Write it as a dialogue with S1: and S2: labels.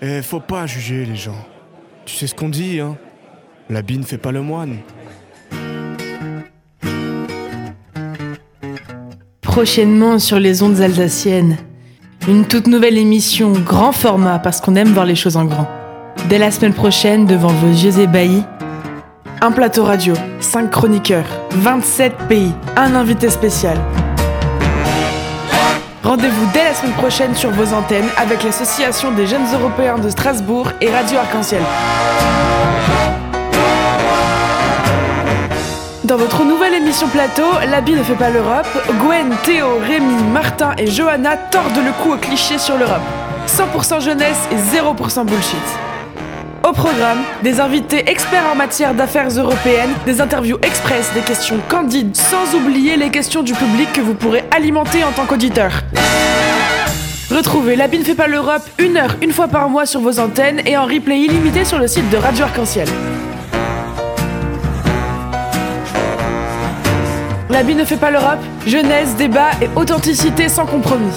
S1: Eh, faut pas juger les gens. Tu sais ce qu'on dit, hein L'habit ne fait pas le moine.
S2: Prochainement sur les ondes alsaciennes, une toute nouvelle émission grand format parce qu'on aime voir les choses en grand. Dès la semaine prochaine, devant vos yeux ébahis, un plateau radio, 5 chroniqueurs, 27 pays, un invité spécial. Rendez-vous dès la semaine prochaine sur vos antennes avec l'Association des jeunes européens de Strasbourg et Radio Arc-en-Ciel. Dans votre nouvelle émission plateau, L'habit ne fait pas l'Europe, Gwen, Théo, Rémi, Martin et Johanna tordent le cou aux clichés sur l'Europe. 100% jeunesse et 0% bullshit. Au programme, des invités experts en matière d'affaires européennes, des interviews express, des questions candides, sans oublier les questions du public que vous pourrez alimenter en tant qu'auditeur. Retrouvez L'habit ne fait pas l'Europe une heure, une fois par mois sur vos antennes et en replay illimité sur le site de Radio Arc-en-Ciel. L'habit ne fait pas l'Europe, jeunesse, débat et authenticité sans compromis.